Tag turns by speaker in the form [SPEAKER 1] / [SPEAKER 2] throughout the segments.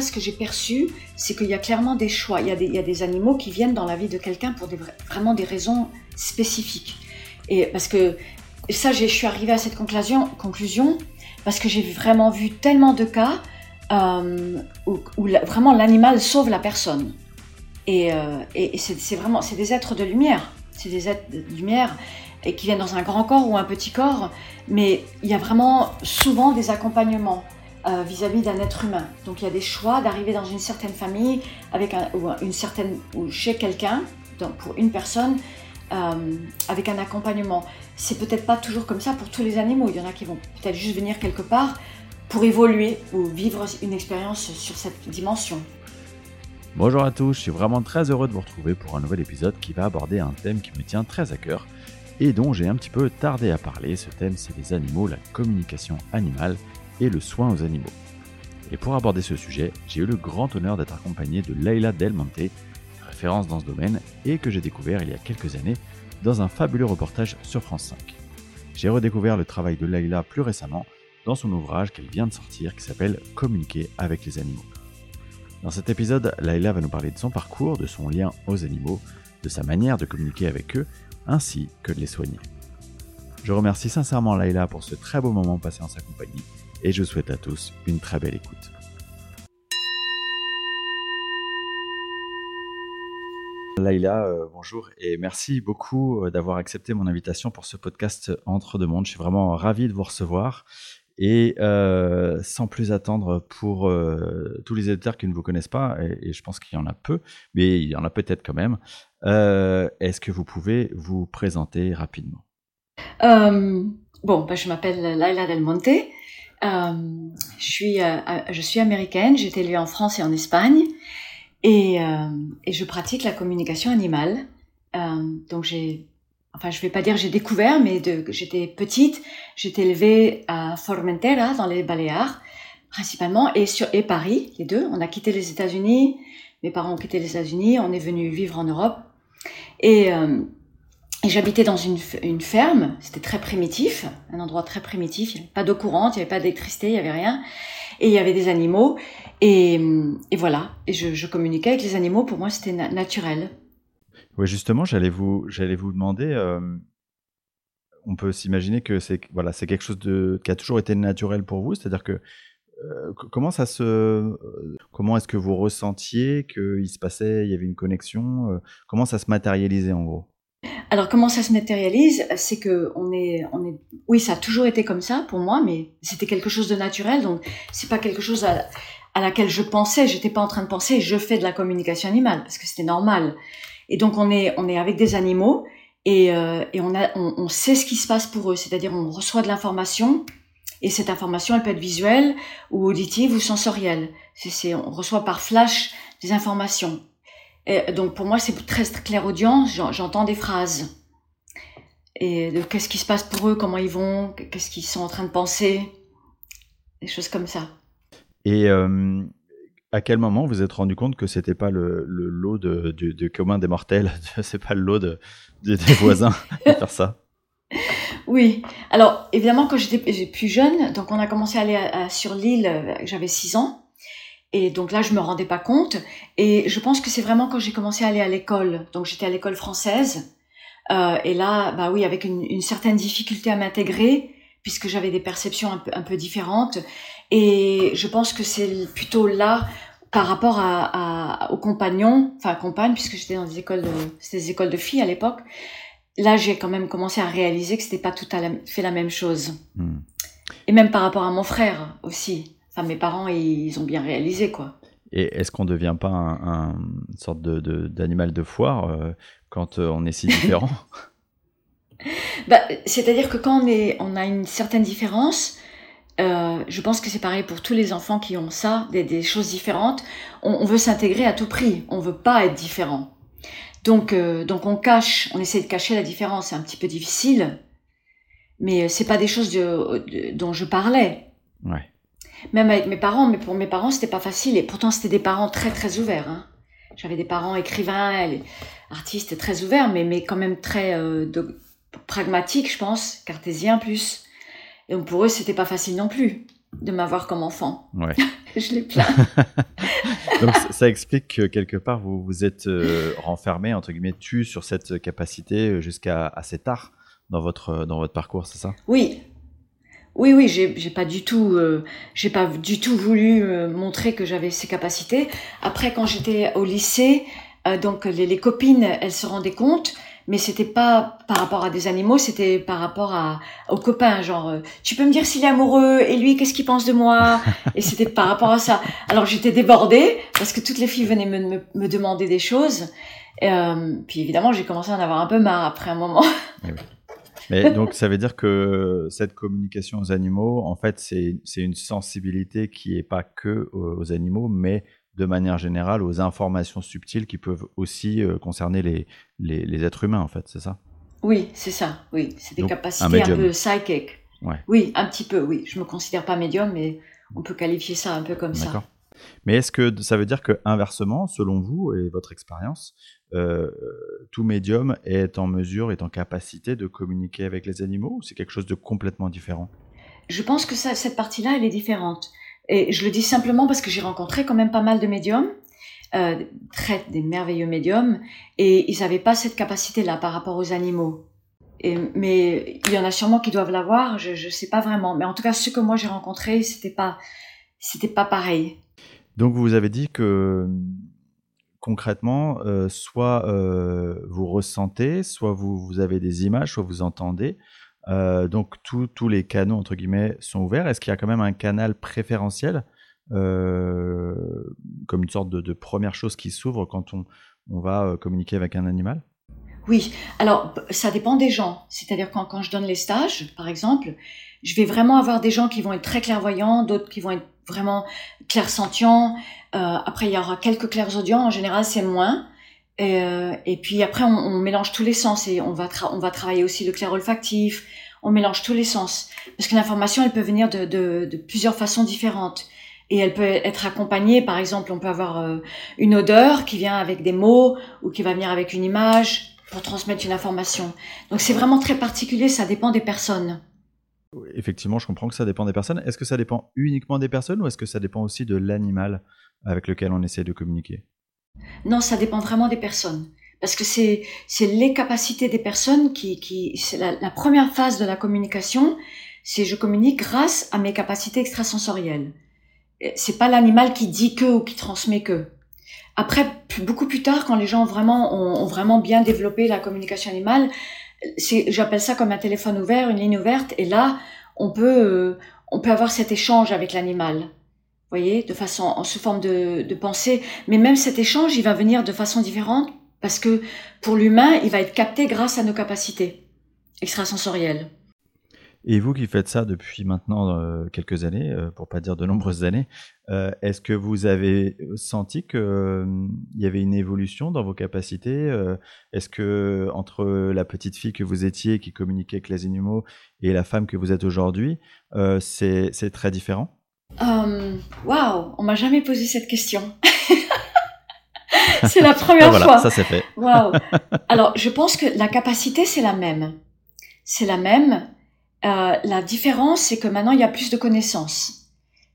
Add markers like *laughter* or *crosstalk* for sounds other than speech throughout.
[SPEAKER 1] Ce que j'ai perçu, c'est qu'il y a clairement des choix. Il y a des, animaux qui viennent dans la vie de quelqu'un pour des, vra- vraiment des raisons spécifiques. Et parce que ça, je suis arrivée à cette conclusion, conclusion parce que j'ai vraiment vu tellement de cas euh, où, vraiment l'animal sauve la personne. Et, euh, et, c'est vraiment, c'est des êtres de lumière. C'est des êtres de lumière et qui viennent dans un grand corps ou un petit corps, mais il y a vraiment souvent des accompagnements vis-à-vis d'un être humain. Donc il y a des choix d'arriver dans une certaine famille avec ou une certaine ou chez quelqu'un, donc pour une personne, euh, avec un accompagnement. C'est peut-être pas toujours comme ça pour tous les animaux. Il y en a qui vont peut-être juste venir quelque part pour évoluer ou vivre une expérience sur cette dimension.
[SPEAKER 2] Bonjour à tous, je suis vraiment très heureux de vous retrouver pour un nouvel épisode qui va aborder un thème qui me tient très à cœur et dont j'ai un petit peu tardé à parler. Ce thème, c'est les animaux, la communication animale et le soin aux animaux. Et pour aborder ce sujet, j'ai eu le grand honneur d'être accompagné de Leila Del Monte, référence dans ce domaine et que j'ai découvert il y a quelques années dans un fabuleux reportage sur France 5. J'ai redécouvert le travail de Leila plus récemment dans son ouvrage qu'elle vient de sortir qui s'appelle Communiquer avec les animaux. Dans cet épisode, Laila va nous parler de son parcours, de son lien aux animaux, de sa manière de communiquer avec eux, ainsi que de les soigner. Je remercie sincèrement Laila pour ce très beau moment passé en sa compagnie et je souhaite à tous une très belle écoute. Laïla, euh, bonjour et merci beaucoup euh, d'avoir accepté mon invitation pour ce podcast Entre deux mondes. Je suis vraiment ravi de vous recevoir. Et euh, sans plus attendre, pour tous les éditeurs qui ne vous connaissent pas, et, je pense qu'il y en a peu, mais il y en a peut-être quand même, est-ce que vous pouvez vous présenter rapidement?
[SPEAKER 1] Bon, bah, je m'appelle Laila Del Monte. Euh, je, suis, euh, je suis américaine, j'ai été élevée en France et en Espagne. Et, euh, je pratique la communication animale. Euh, donc j'ai, enfin je vais pas dire j'ai découvert, mais j'étais petite, j'étais élevée à Formentera dans les Baléares principalement et sur et Paris, les deux. On a quitté les États-Unis, mes parents ont quitté les États-Unis, on est venu vivre en Europe euh, et j'habitais dans une, ferme. C'était très primitif, un endroit très primitif. Il n'y avait pas d'eau courante, il n'y avait pas d'électricité, il n'y avait rien. Et il y avait des animaux. Et, et voilà. Et je, communiquais avec les animaux. Pour moi, c'était na naturel.
[SPEAKER 2] Oui, justement, j'allais vous, vous demander. Euh, on peut s'imaginer que c'est voilà, quelque chose qui a toujours été naturel pour vous. C'est-à-dire que euh, comment ça se, comment est-ce que vous ressentiez qu'il se passait, il y avait une connexion. Euh, comment ça se matérialisait en gros?
[SPEAKER 1] Alors comment ça se matérialise? C'est que on est, on est, oui, ça a toujours été comme ça pour moi, mais c'était quelque chose de naturel, donc c'est pas quelque chose à, à laquelle je pensais. J'étais pas en train de penser. Je fais de la communication animale parce que c'était normal. Et donc on est, on est avec des animaux et, euh, et on a, on, on sait ce qui se passe pour eux. C'est-à-dire on reçoit de l'information et cette information elle peut être visuelle ou auditive ou sensorielle. C'est, on reçoit par flash des informations. Et donc pour moi, c'est très clairaudient. J'entends des phrases et de qu'est-ce qui se passe pour eux, comment ils vont, qu'est-ce qu'ils sont en train de penser, des choses comme ça.
[SPEAKER 2] Et euh, à quel moment vous êtes rendu compte que c'était pas le, le, lot de, du, du commun des mortels, *laughs* c'est pas le lot de, de des *laughs* voisins de faire ça?
[SPEAKER 1] Oui. Alors évidemment, quand j'étais plus jeune, donc on a commencé à aller à, à, sur l'île, j'avais 6 ans. Et donc là, je me rendais pas compte. Et je pense que c'est vraiment quand j'ai commencé à aller à l'école. Donc j'étais à l'école française. Euh, et là, bah oui, avec une, une certaine difficulté à m'intégrer, puisque j'avais des perceptions un peu, un peu, différentes. Et je pense que c'est plutôt là, par rapport à, à, aux compagnons, enfin compagnes, puisque j'étais dans des écoles, de, c'était des écoles de filles à l'époque. Là, j'ai quand même commencé à réaliser que c'était pas tout à la, fait la même chose.
[SPEAKER 2] Hmm.
[SPEAKER 1] Et même par rapport à mon frère aussi. Enfin, mes parents, ils ont bien réalisé, quoi.
[SPEAKER 2] Et est-ce qu'on ne devient pas un, un, une sorte de, de, d'animal de foire euh, quand euh, on est si différent? *laughs*
[SPEAKER 1] Bah, C'est-à-dire que quand on, est, on a une certaine différence, euh, je pense que c'est pareil pour tous les enfants qui ont ça, des, des choses différentes. On, on, veut s'intégrer à tout prix, on veut pas être différent. Donc, euh, donc on cache, on essaie de cacher la différence. C'est un petit peu difficile, mais c'est pas des choses de, de, dont je parlais.
[SPEAKER 2] Ouais
[SPEAKER 1] même avec mes parents, mais pour mes parents, c'était pas facile. Et pourtant, c'était des parents très, très ouverts. Hein. J'avais des parents écrivains, artistes très ouverts, mais, mais quand même très euh, pragmatiques, je pense, cartésiens plus. Et donc, pour eux, c'était pas facile non plus. de m'avoir comme enfant.
[SPEAKER 2] Ouais. *laughs*
[SPEAKER 1] je les plains. *laughs*
[SPEAKER 2] Donc ça explique que quelque part vous vous êtes euh, renfermé entre guillemets tu sur cette capacité jusqu'à assez tard dans votre dans votre parcours, c'est ça?
[SPEAKER 1] Oui. Oui, oui, j'ai pas du tout, euh, j'ai pas du tout voulu euh, montrer que j'avais ces capacités. Après, quand j'étais au lycée, donc les, copines, elles se rendaient compte, mais c'était pas par rapport à des animaux, c'était par rapport à aux copains, genre euh, tu peux me dire s'il est amoureux et lui qu'est-ce qu'il pense de moi? Et c'était par rapport à ça. Alors j'étais débordée parce que toutes les filles venaient me, me, me demander des choses. Euh, puis évidemment j'ai commencé à en avoir un peu marre après un moment.
[SPEAKER 2] Mais donc ça veut dire que cette communication aux animaux, en fait, c'est une sensibilité qui est pas que aux animaux, mais de manière générale aux informations subtiles qui peuvent aussi euh, concerner les, les, êtres humains, en fait, c'est ça?
[SPEAKER 1] Oui, c'est ça, oui. C'est des capacités un, peu psychiques. Oui, un petit peu, oui. Je me considère pas médium, mais on peut qualifier ça un peu comme ça.
[SPEAKER 2] Mais est-ce que ça veut dire que inversement, selon vous et votre expérience, euh, tout médium est en mesure, est en capacité de communiquer avec les animaux ou c'est quelque chose de complètement différent?
[SPEAKER 1] Je pense que cette partie-là, elle est différente. Et je le dis simplement parce que j'ai rencontré quand même pas mal de médiums, euh, très des merveilleux médiums, et ils n'avaient pas cette capacité-là par rapport aux animaux. Mais il y en a sûrement qui doivent l'avoir, je ne sais pas vraiment. Mais en tout cas, ceux que moi j'ai rencontrés, c'était pas, pas pareil.
[SPEAKER 2] Donc vous avez dit que concrètement, euh, soit euh, vous ressentez, soit vous, vous avez des images, soit vous entendez. Euh, donc tous les canaux entre guillemets sont ouverts. Est-ce qu'il y a quand même un canal préférentiel comme une sorte de, première chose qui s'ouvre quand on, va euh, communiquer avec un animal?
[SPEAKER 1] Oui, alors ça dépend des gens. C'est-à-dire quand, quand je donne les stages, par exemple, je vais vraiment avoir des gens qui vont être très clairvoyants, d'autres qui vont être vraiment clairsentients. après, il y aura quelques clairs-audients. En général, c'est moins. Et, euh, et, puis après, on, on, mélange tous les sens et on va, on va travailler aussi le clair olfactif. On mélange tous les sens parce que l'information, elle peut venir de, de, de, plusieurs façons différentes et elle peut être accompagnée. Par exemple, on peut avoir euh, une odeur qui vient avec des mots ou qui va venir avec une image pour transmettre une information. Donc c'est vraiment très particulier. Ça dépend des personnes.
[SPEAKER 2] Effectivement, je comprends que ça dépend des personnes. Est-ce que ça dépend uniquement des personnes ou est-ce que ça dépend aussi de l'animal avec lequel on essaie de communiquer?
[SPEAKER 1] Non, ça dépend vraiment des personnes. Parce que c'est, les capacités des personnes qui, qui c'est la, première phase de la communication, c'est je communique grâce à mes capacités extrasensorielles. C'est pas l'animal qui dit que ou qui transmet que. Après, beaucoup plus tard, quand les gens vraiment ont, vraiment bien développé la communication animale, j'appelle ça comme un téléphone ouvert, une ligne ouverte, et là, on peut, euh, on peut avoir cet échange avec l'animal voyez, de façon, en sous forme de, de pensée. Mais même cet échange, il va venir de façon différente parce que pour l'humain, il va être capté grâce à nos capacités extrasensorielles.
[SPEAKER 2] Et vous qui faites ça depuis maintenant euh, quelques années, euh, pour pas dire de nombreuses années, euh, est-ce que vous avez senti qu'il y avait une évolution dans vos capacités Est-ce que entre la petite fille que vous étiez qui communiquait avec les animaux et la femme que vous êtes aujourd'hui, c'est très différent?
[SPEAKER 1] Euh, waouh, on m'a jamais posé cette question. *laughs* c'est la première ah, voilà, fois.
[SPEAKER 2] Ça c'est fait.
[SPEAKER 1] Waouh. *laughs* Alors, je pense que la capacité c'est la même. C'est la même. Euh, la différence, c'est que maintenant il y a plus de connaissances.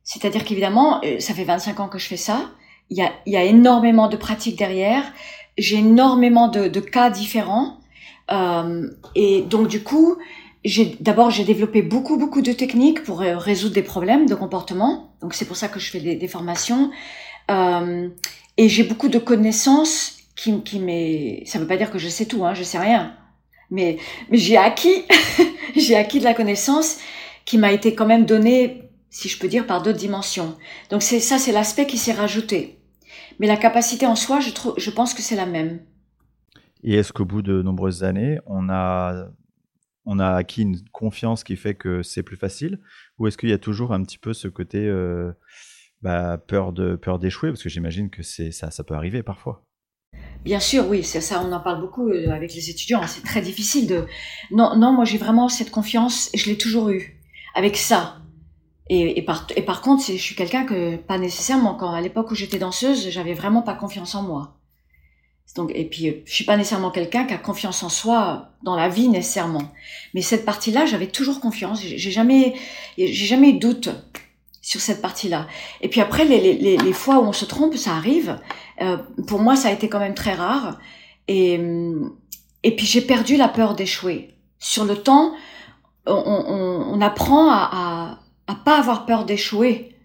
[SPEAKER 1] C'est-à-dire qu'évidemment, euh, ça fait 25 ans que je fais ça. Il y a, énormément de pratiques derrière. J'ai énormément de, cas différents. Euh, et donc du coup, d'abord j'ai développé beaucoup beaucoup de techniques pour résoudre des problèmes de comportement. Donc c'est pour ça que je fais des, formations et j'ai beaucoup de connaissances qui qui m'est ça veut pas dire que je sais tout hein, je sais rien. Mais j'ai acquis *laughs* j'ai acquis de la connaissance qui m'a été quand même donnée si je peux dire par d'autres dimensions. Donc c'est ça c'est l'aspect qui s'est rajouté. Mais la capacité en soi, je trouve je pense que c'est la même.
[SPEAKER 2] Et est-ce qu'au bout de nombreuses années, on a on a acquis une confiance qui fait que c'est plus facile? Ou est-ce qu'il y a toujours un petit peu ce côté euh, bah, peur d'échouer? Parce que j'imagine que ça, ça peut arriver parfois.
[SPEAKER 1] Bien sûr, oui, c'est ça. On en parle beaucoup euh, avec les étudiants. C'est très difficile de. Non, non, moi j'ai vraiment cette confiance. Je l'ai toujours eu avec ça. Et, par, et par contre, je suis quelqu'un que pas nécessairement. Quand à l'époque où j'étais danseuse, j'avais vraiment pas confiance en moi. Donc, et puis, je suis pas nécessairement quelqu'un qui a confiance en soi dans la vie nécessairement. Mais cette partie-là, j'avais toujours confiance. J'ai jamais, j'ai jamais eu doute. sur cette partie-là. Et puis après, les, les, les, fois où on se trompe, ça arrive. Euh, pour moi, ça a été quand même très rare. Et, et puis j'ai perdu la peur d'échouer. Sur le temps, on, apprend à, à, pas avoir peur d'échouer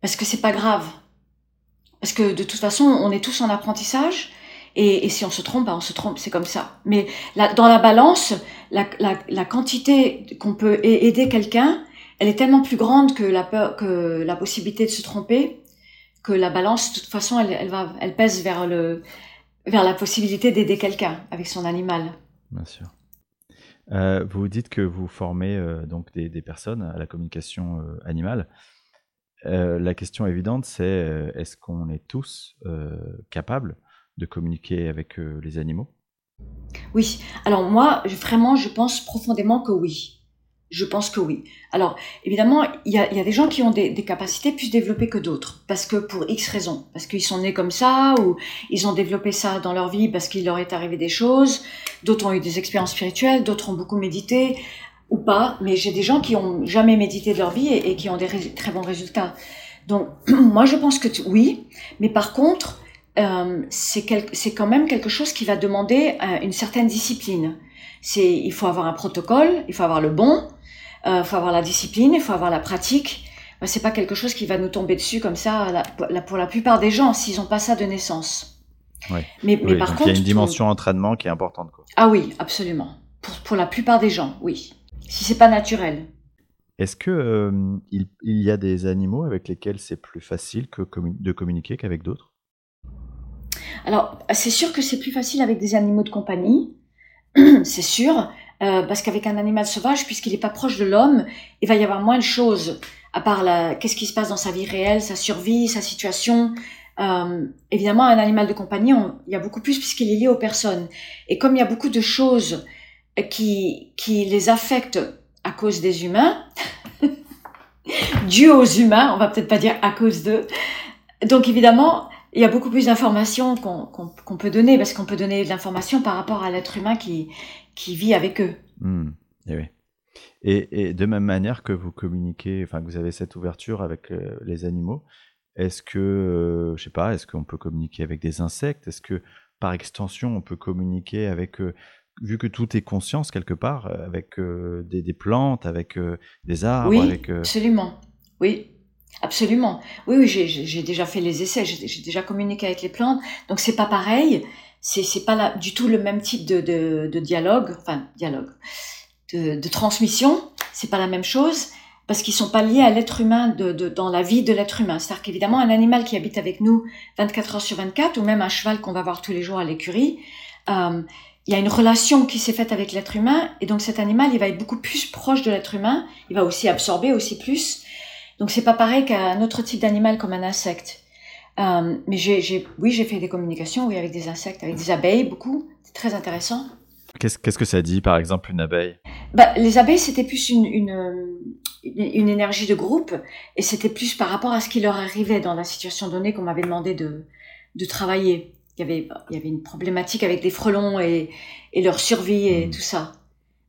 [SPEAKER 1] parce que c'est pas grave. Parce que de toute façon, on est tous en apprentissage. Et, et si on se trompe, bah on se trompe, c'est comme ça. Mais dans la balance, la, la, la quantité qu'on peut aider quelqu'un, elle est tellement plus grande que la peur, que la possibilité de se tromper, que la balance, de toute façon, elle, elle va, elle pèse vers le, vers la possibilité d'aider quelqu'un avec son animal.
[SPEAKER 2] Bien sûr. Euh, vous dites que vous formez euh, donc des, des, personnes à la communication euh, animale. La question évidente, c'est est-ce qu'on est tous capables de communiquer avec les animaux?
[SPEAKER 1] Oui. Alors moi, vraiment, je pense profondément que oui. Je pense que oui. Alors, évidemment, il y a, des gens qui ont des, capacités plus développées que d'autres, parce que pour X raisons, parce qu'ils sont nés comme ça, ou ils ont développé ça dans leur vie parce qu'il leur est arrivé des choses, d'autres ont eu des expériences spirituelles, d'autres ont beaucoup médité, ou pas, mais j'ai des gens qui ont jamais médité de leur vie et, qui ont des très bons résultats. Donc, *clears throat* moi, je pense que oui, mais par contre, euh, c'est quand même quelque chose qui va demander euh, une certaine discipline. Il faut avoir un protocole, il faut avoir le bon, il euh, faut avoir la discipline, il faut avoir la pratique. C'est pas quelque chose qui va nous tomber dessus comme ça. La, pour la plupart des gens, s'ils ont pas ça de naissance.
[SPEAKER 2] Ouais. Mais, mais par contre, il y a une dimension tout... entraînement qui est importante. Quoi.
[SPEAKER 1] Ah oui, absolument. Pour, pour la plupart des gens, oui si c'est pas naturel.
[SPEAKER 2] Est-ce que euh, il, il, y a des animaux avec lesquels c'est plus facile que de communiquer qu'avec d'autres?
[SPEAKER 1] Alors, c'est sûr que c'est plus facile avec des animaux de compagnie, *clears throat* c'est sûr, euh, parce qu'avec un animal sauvage, puisqu'il n'est pas proche de l'homme, il va y avoir moins de choses, à part qu'est-ce qui se passe dans sa vie réelle, sa survie, sa situation. Euh, évidemment, un animal de compagnie, il y a beaucoup plus puisqu'il est lié aux personnes. Et comme il y a beaucoup de choses qui, les affectent à cause des humains, *laughs* dû aux humains, on va peut-être pas dire à cause d'eux. Donc évidemment, il y a beaucoup plus d'informations qu'on qu qu peut donner, parce qu'on peut donner de l'information par rapport à l'être humain qui, qui vit avec eux.
[SPEAKER 2] Mmh, et, oui. et, et, de même manière que vous communiquez, enfin que vous avez cette ouverture avec euh, les animaux, est-ce que, euh, je sais pas, est-ce qu'on peut communiquer avec des insectes? Est-ce que par extension, on peut communiquer avec euh, vu que tout est conscience quelque part, euh, avec des, des, plantes, avec des arbres,
[SPEAKER 1] oui,
[SPEAKER 2] avec.
[SPEAKER 1] Absolument. Oui, absolument. Oui, oui, j'ai déjà fait les essais, j'ai déjà communiqué avec les plantes. Donc c'est pas pareil. C'est pas du tout le même type de, dialogue, enfin dialogue, de, transmission. C'est pas la même chose parce qu'ils sont pas liés à l'être humain dans la vie de l'être humain. C'est-à-dire qu'évidemment, un animal qui habite avec nous 24 heures sur 24, ou même un cheval qu'on va voir tous les jours à l'écurie, euh, il y a une relation qui s'est faite avec l'être humain, et donc cet animal, il va être beaucoup plus proche de l'être humain, il va aussi absorber aussi plus. Donc c'est pas pareil qu'un autre type d'animal comme un insecte. Euh, mais j'ai, oui, j'ai fait des communications, oui, avec des insectes, avec des abeilles, beaucoup. C'est très intéressant.
[SPEAKER 2] Qu'est-ce, que ça dit, par exemple, une abeille?
[SPEAKER 1] Bah, Les abeilles, c'était plus une, une, une, énergie de groupe, et c'était plus par rapport à ce qui leur arrivait dans la situation donnée qu'on m'avait demandé de, de travailler il y avait, il y avait une problématique avec des frelons et, et leur survie et mmh. tout ça.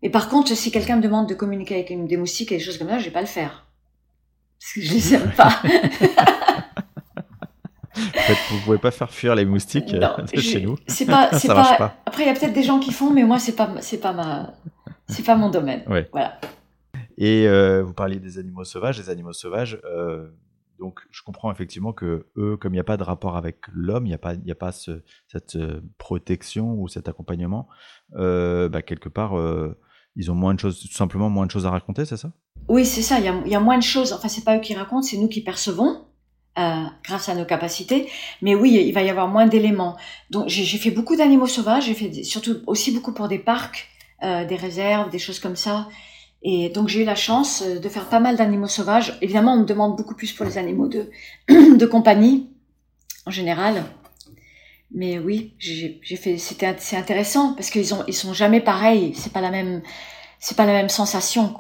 [SPEAKER 1] Mais par contre, si quelqu'un me demande de communiquer avec des moustiques et des choses comme ça, je vais pas le faire. Parce que je les aime pas. *laughs*
[SPEAKER 2] en fait, vous pouvez pas faire fuir les moustiques non, *laughs* de chez nous.
[SPEAKER 1] C'est pas, *laughs* c'est pas... pas. Après, il y a peut-être des gens qui font, mais moi, c'est pas, c'est pas ma, c'est pas mon domaine.
[SPEAKER 2] Ouais.
[SPEAKER 1] Voilà.
[SPEAKER 2] Et euh, vous parliez des animaux sauvages. Les animaux sauvages, euh, donc, je comprends effectivement que eux, comme il n'y a pas de rapport avec l'homme, il n'y a pas, il a pas ce, cette euh, protection ou cet accompagnement, euh, bah, quelque part, euh, ils ont moins de choses, tout simplement moins de choses à raconter, c'est ça?
[SPEAKER 1] Oui, c'est ça. Il y, y, a, moins de choses. Enfin, c'est pas eux qui racontent, c'est nous qui percevons. Euh, grâce à nos capacités, mais oui, il va y avoir moins d'éléments. Donc, j'ai fait beaucoup d'animaux sauvages, j'ai fait surtout aussi beaucoup pour des parcs, euh, des réserves, des choses comme ça. Et donc j'ai eu la chance euh, de faire pas mal d'animaux sauvages. Évidemment, on me demande beaucoup plus pour les animaux de, *clears throat* de compagnie, en général. Mais oui, j'ai fait, c'était, c'est intéressant parce qu'ils ont, ils sont jamais pareils. C'est pas la même, c'est pas la même sensation.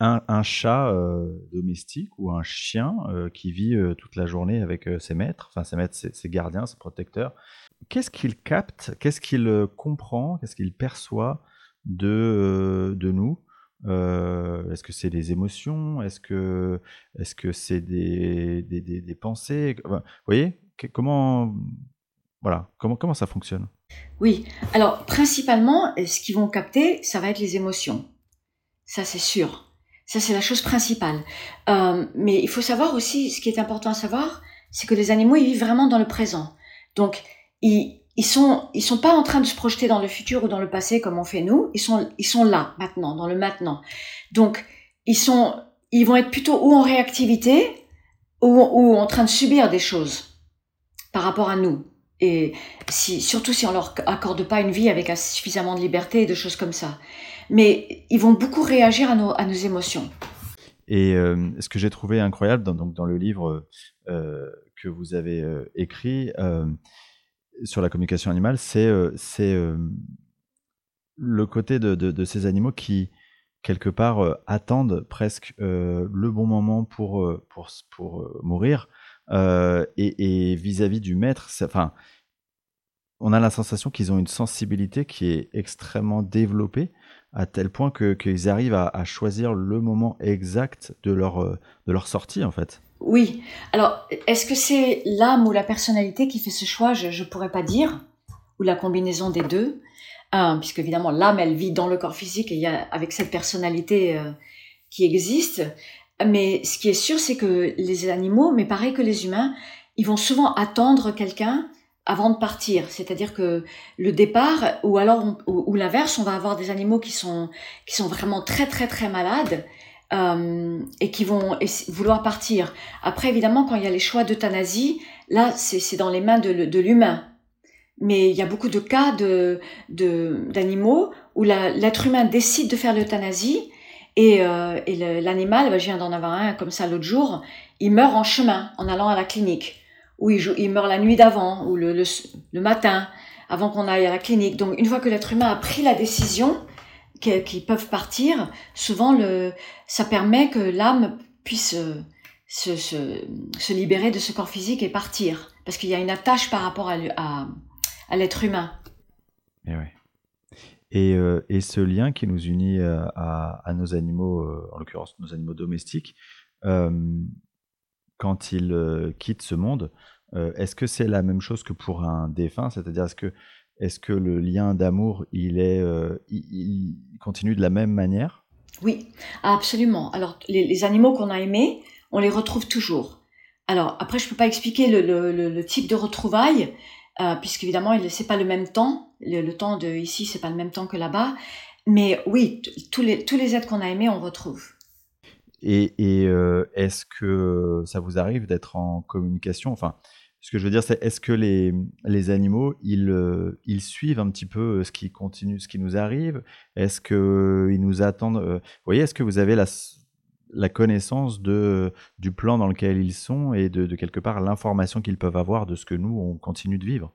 [SPEAKER 2] Un, chat euh, domestique ou un chien euh, qui vit euh, toute la journée avec ses maîtres, enfin ses maîtres, ses, gardiens, ses protecteurs. Qu'est-ce qu'il capte? Qu'est-ce qu'il comprend? Qu'est-ce qu'il perçoit de de nous? Est-ce que c'est des émotions? Est-ce que est-ce c'est des, des, des, pensées? Vous voyez comment voilà comment comment ça fonctionne?
[SPEAKER 1] Oui, alors principalement, ce qu'ils vont capter, ça va être les émotions. Ça c'est sûr. Ça c'est la chose principale. mais il faut savoir aussi, ce qui est important à savoir, c'est que les animaux ils vivent vraiment dans le présent. Donc ils ils sont ils sont pas en train de se projeter dans le futur ou dans le passé comme on fait nous. Ils sont ils sont là maintenant, dans le maintenant. Donc ils sont ils vont être plutôt ou en réactivité ou, ou en train de subir des choses par rapport à nous. Et si, surtout si on leur accorde pas une vie avec suffisamment de liberté et de choses comme ça. Mais ils vont beaucoup réagir à nos, émotions.
[SPEAKER 2] Et euh, ce que j'ai trouvé incroyable dans, le livre euh, que vous avez euh, écrit, sur la communication animale, c'est le côté de, ces animaux qui, quelque part, attendent presque le bon moment pour, mourir. et vis-à-vis du maître, enfin, on a la sensation qu'ils ont une sensibilité qui est extrêmement développée, à tel point qu'ils arrivent à, choisir le moment exact de leur, de leur sortie, en fait.
[SPEAKER 1] Oui. Alors, est-ce que c'est l'âme ou la personnalité qui fait ce choix? Je ne pourrais pas dire. Ou la combinaison des deux. Euh, puisque évidemment, l'âme, elle vit dans le corps physique et y a avec cette personnalité euh, qui existe. Mais ce qui est sûr, c'est que les animaux, mais pareil que les humains, ils vont souvent attendre quelqu'un avant de partir. C'est-à-dire que le départ, ou alors, ou, l'inverse, on va avoir des animaux qui sont, qui sont vraiment très, très, très malades euh, et qui vont vouloir partir. Après, évidemment, quand il y a les choix d'euthanasie, là, c'est dans les mains de, l'humain. Mais il y a beaucoup de cas de d'animaux où l'être humain décide de faire l'euthanasie et, euh, et l'animal, bah, je viens d'en avoir un comme ça l'autre jour, il meurt en chemin en allant à la clinique, ou il, il meurt la nuit d'avant, ou le, matin, avant qu'on aille à la clinique. Donc une fois que l'être humain a pris la décision, qui, peuvent partir, souvent ça permet que l'âme puisse euh, se, libérer de ce corps physique et partir. Parce qu'il y a une attache par rapport à, l'être humain.
[SPEAKER 2] Et, eh ouais. et, euh, et, ce lien qui nous unit euh, à nos animaux, en l'occurrence nos animaux domestiques, quand ils quittent ce monde, est-ce que c'est la même chose que pour un défunt? C'est-à-dire, est-ce que est-ce que le lien d'amour, il est, euh, il, continue de la même manière?
[SPEAKER 1] Oui, absolument. Alors, les, animaux qu'on a aimés, on les retrouve toujours. Alors, après, je ne peux pas expliquer le, type de retrouvailles, euh, puisqu'évidemment, ce n'est pas le même temps. Le, temps de ici, c'est pas le même temps que là-bas. Mais oui, tous les, tous les êtres qu'on a aimés, on retrouve.
[SPEAKER 2] Et, euh, est-ce que ça vous arrive d'être en communication? Enfin, ce que je veux dire, c'est est-ce que les, les animaux, ils, euh, ils suivent un petit peu euh, ce qui continue, ce qui nous arrive? Est-ce qu'ils nous attendent Vous voyez, est-ce que vous avez la, la connaissance de, du plan dans lequel ils sont et de, de quelque part l'information qu'ils peuvent avoir de ce que nous, on continue de vivre?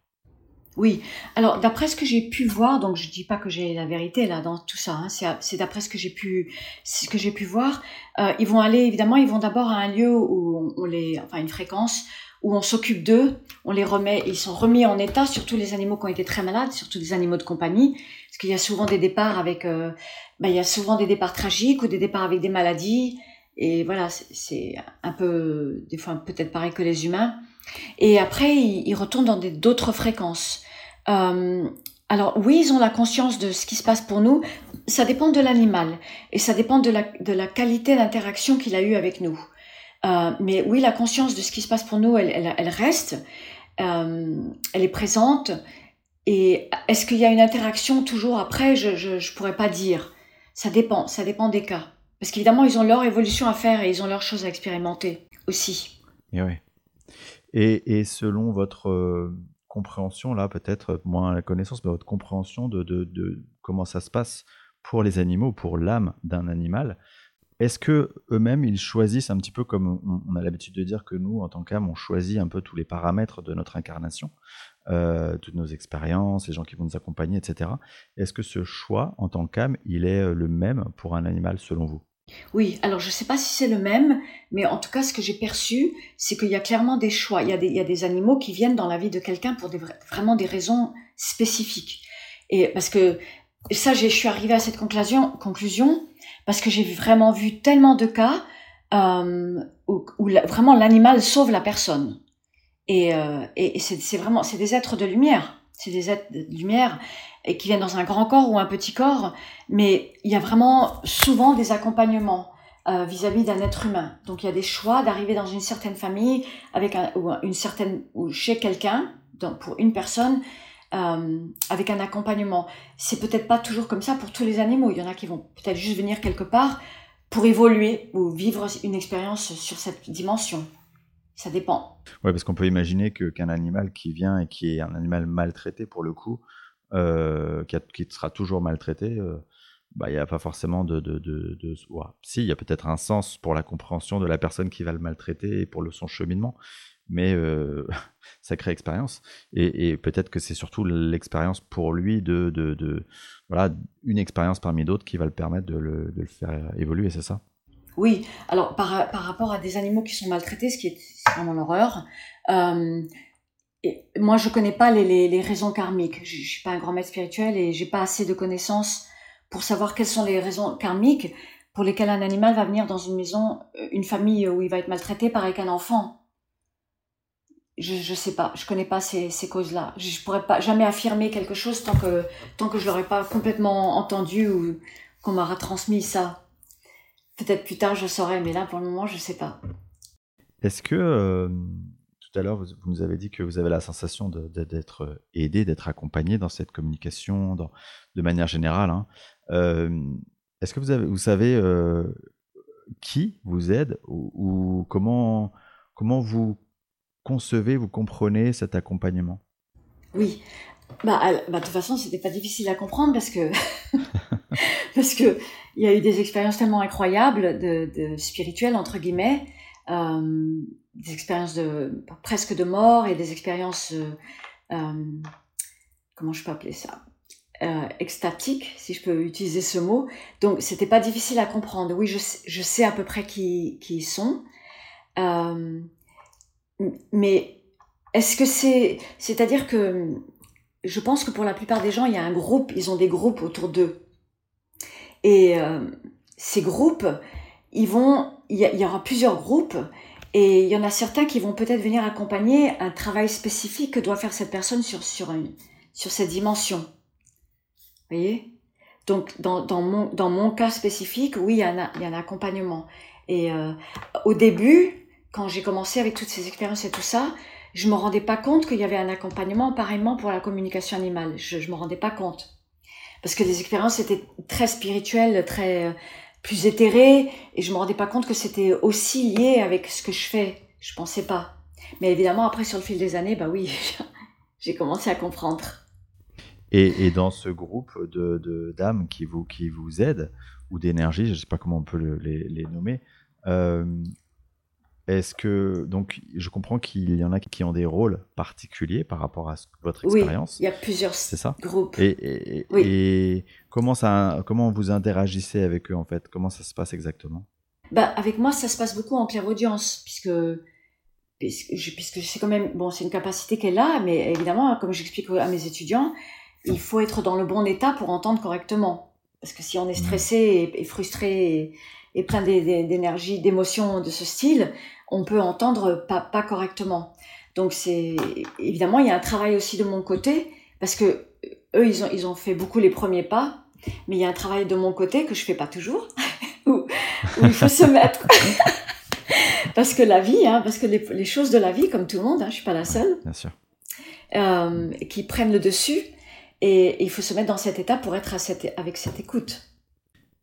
[SPEAKER 1] Oui, alors d'après ce que j'ai pu voir, donc je dis pas que j'ai la vérité là dans tout ça, hein, c'est d'après ce que j'ai pu, ce que j'ai pu voir, ils vont aller évidemment, ils vont d'abord à un lieu où on, les, enfin une fréquence où on s'occupe d'eux, on les remet, ils sont remis en état, surtout les animaux qui ont été très malades, surtout les animaux de compagnie, parce qu'il y a souvent des départs avec, euh, bah, il y a souvent des départs tragiques ou des départs avec des maladies, et voilà, c'est un peu, des fois peut-être pareil que les humains. Et après, ils, retournent dans d'autres fréquences. Euh, alors oui, ils ont la conscience de ce qui se passe pour nous. Ça dépend de l'animal et ça dépend de la, qualité d'interaction qu'il a eu avec nous. Euh, mais oui, la conscience de ce qui se passe pour nous, elle, reste, euh, elle est présente. Et est-ce qu'il y a une interaction toujours après? Je je, pourrais pas dire. Ça dépend, ça dépend des cas. Parce qu'évidemment, ils ont leur évolution à faire et ils ont leurs choses à expérimenter aussi.
[SPEAKER 2] Et. Et, selon votre compréhension, là, peut-être moins la connaissance, mais votre compréhension de, de, de comment ça se passe pour les animaux, pour l'âme d'un animal, est-ce que eux-mêmes ils choisissent un petit peu comme on, a l'habitude de dire que nous, en tant qu'âme, on choisit un peu tous les paramètres de notre incarnation, euh, toutes nos expériences, les gens qui vont nous accompagner, etc. Est-ce que ce choix en tant qu'âme, il est euh, le même pour un animal selon vous?
[SPEAKER 1] Oui, alors je ne sais pas si c'est le même, mais en tout cas, ce que j'ai perçu, c'est qu'il y a clairement des choix. Il y a des, il y a des animaux qui viennent dans la vie de quelqu'un pour vraiment des raisons spécifiques. Et parce que ça, je suis arrivée à cette conclusion, conclusion parce que j'ai vraiment vu tellement de cas euh, où, vraiment l'animal sauve la personne. Et, euh, et, c'est vraiment, c'est des êtres de lumière, c'est des êtres de lumière et qui viennent dans un grand corps ou un petit corps, mais il y a vraiment souvent des accompagnements euh, vis-à-vis d'un être humain. Donc il y a des choix d'arriver dans une certaine famille avec un, ou une certaine ou chez quelqu'un, pour une personne euh, avec un accompagnement. C'est peut-être pas toujours comme ça pour tous les animaux. Il y en a qui vont peut-être juste venir quelque part pour évoluer ou vivre une expérience sur cette dimension. Ça dépend.
[SPEAKER 2] Oui, parce qu'on peut imaginer qu'un animal qui vient et qui est un animal maltraité pour le coup, euh, qui, sera toujours maltraité, euh, bah, il n'y a pas forcément de... de, de, de... Si, il y a peut-être un sens pour la compréhension de la personne qui va le maltraiter et pour le, son cheminement, mais euh, *laughs* sacrée expérience. Et, peut-être que c'est surtout l'expérience pour lui de, de, voilà, une expérience parmi d'autres qui va le permettre de le, de le faire évoluer, c'est ça?
[SPEAKER 1] Oui, alors par, par, rapport à des animaux qui sont maltraités, ce qui est vraiment l'horreur, euh, moi je connais pas les, les, raisons karmiques. Je, ne suis pas un grand maître spirituel et j'ai pas assez de connaissances pour savoir quelles sont les raisons karmiques pour lesquelles un animal va venir dans une maison, euh, une famille où il va être maltraité pareil qu'un enfant je ne sais pas, je connais pas ces, ces causes-là. Je, ne pourrais pas jamais affirmer quelque chose tant que tant que je l'aurais pas complètement entendu ou qu'on m'aura transmis ça. Peut-être plus tard je saurais, mais là pour le moment je sais pas.
[SPEAKER 2] Est-ce que euh, tout à l'heure vous, nous avez dit que vous avez la sensation d'être aidé, d'être accompagné dans cette communication, dans, de manière générale. Hein. Euh, est-ce que vous avez, vous savez euh, qui vous aide ou, ou comment comment vous concevez, vous comprenez cet accompagnement?
[SPEAKER 1] Oui. Bah, bah, de toute façon, c'était pas difficile à comprendre parce que *laughs* parce que il y a eu des expériences tellement incroyables de, spirituelles entre guillemets, euh, des expériences de presque de mort et des expériences euh, euh, comment je peux appeler ça extatiques, si je peux utiliser ce mot. Donc c'était pas difficile à comprendre. Oui, je, je sais à peu près qui, qui ils sont. Mais est-ce que c'est. C'est-à-dire que je pense que pour la plupart des gens, il y a un groupe, ils ont des groupes autour d'eux. Et euh, ces groupes, ils vont. Il y, aura plusieurs groupes. Et il y en a certains qui vont peut-être venir accompagner un travail spécifique que doit faire cette personne sur, sur, sur cette dimension. Vous voyez? Donc, dans, dans, mon, dans mon cas spécifique, oui, il y, a y a un accompagnement. Et euh, au début, quand j'ai commencé avec toutes ces expériences et tout ça, je me rendais pas compte qu'il y avait un accompagnement pareillement pour la communication animale. Je, je me rendais pas compte parce que les expériences étaient très spirituelles, très plus éthérées, et je me rendais pas compte que c'était aussi lié avec ce que je fais. Je pensais pas. Mais évidemment, après, sur le fil des années, bah oui, *laughs* j'ai commencé à comprendre.
[SPEAKER 2] Et, et, dans ce groupe de d'âmes qui vous qui vous aident ou d'énergie, je sais pas comment on peut les, les, nommer. Euh, est-ce que donc je comprends qu'il y en a qui ont des rôles particuliers par rapport à votre expérience.
[SPEAKER 1] Oui, il y a plusieurs ça groupes.
[SPEAKER 2] Et, et, comment ça comment vous interagissez avec eux en fait? Comment ça se passe exactement?
[SPEAKER 1] Bah avec moi ça se passe beaucoup en clairaudience puisque puisque, puisque c'est quand même bon c'est une capacité qu'elle a mais évidemment comme j'explique à mes étudiants il faut être dans le bon état pour entendre correctement parce que si on est mmh. stressé et, frustré et plein d'énergie, d'émotions de ce style, on peut entendre pas, pas correctement. Donc c'est évidemment il y a un travail aussi de mon côté parce que eux ils ont ils ont fait beaucoup les premiers pas, mais il y a un travail de mon côté que je fais pas toujours *laughs* où, il faut se mettre *laughs* parce que la vie, hein, parce que les, choses de la vie comme tout le monde, hein, je suis pas la seule,
[SPEAKER 2] Bien sûr.
[SPEAKER 1] Euh, qui prennent le dessus et, il faut se mettre dans cet état pour être à cette, avec cette écoute.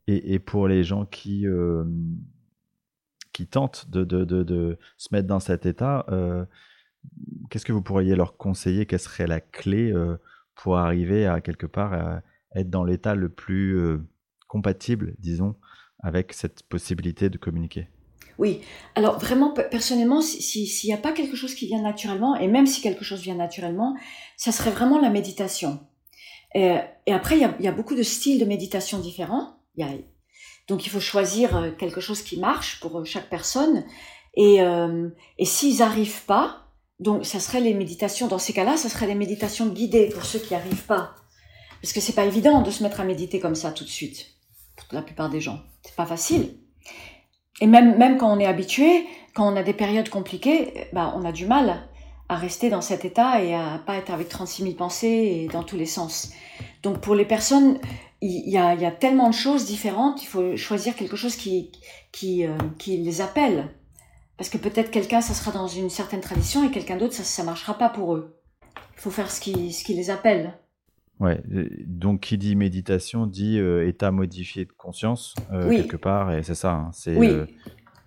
[SPEAKER 2] Et, pour les gens qui euh, qui tentent de, de, de, se mettre dans cet état, euh, qu'est-ce que vous pourriez leur conseiller? Quelle serait la clé euh, pour arriver à quelque part à être dans l'état le plus compatible, disons, avec cette possibilité de communiquer?
[SPEAKER 1] Oui, alors vraiment, personnellement, s'il n'y a pas quelque chose qui vient naturellement, et même si quelque chose vient naturellement, ça serait vraiment la méditation. Et, après, il y, a, beaucoup de styles de méditation différents. Donc il faut choisir euh, quelque chose qui marche pour euh, chaque personne. Et, euh, et s'ils n'arrivent pas, donc ça serait les méditations, dans ces cas-là, ça serait des méditations guidées pour ceux qui n'arrivent pas. Parce que c'est pas évident de se mettre à méditer comme ça tout de suite. Pour la plupart des gens. C'est pas facile. Et même, quand on est habitué, quand on a des périodes compliquées, bah, on a du mal à rester dans cet état et à pas être avec 36 000 pensées et dans tous les sens. Donc pour les personnes, il y a, y a tellement de choses différentes, il faut choisir quelque chose qui, qui, euh, qui les appelle. Parce que peut-être quelqu'un, ça sera dans une certaine tradition et quelqu'un d'autre, ça ne marchera pas pour eux. Il faut faire ce qui, ce qui les appelle.
[SPEAKER 2] Ouais, donc qui dit méditation dit euh, état modifié de conscience euh, quelque part, et c'est ça. Hein, c'est,
[SPEAKER 1] oui.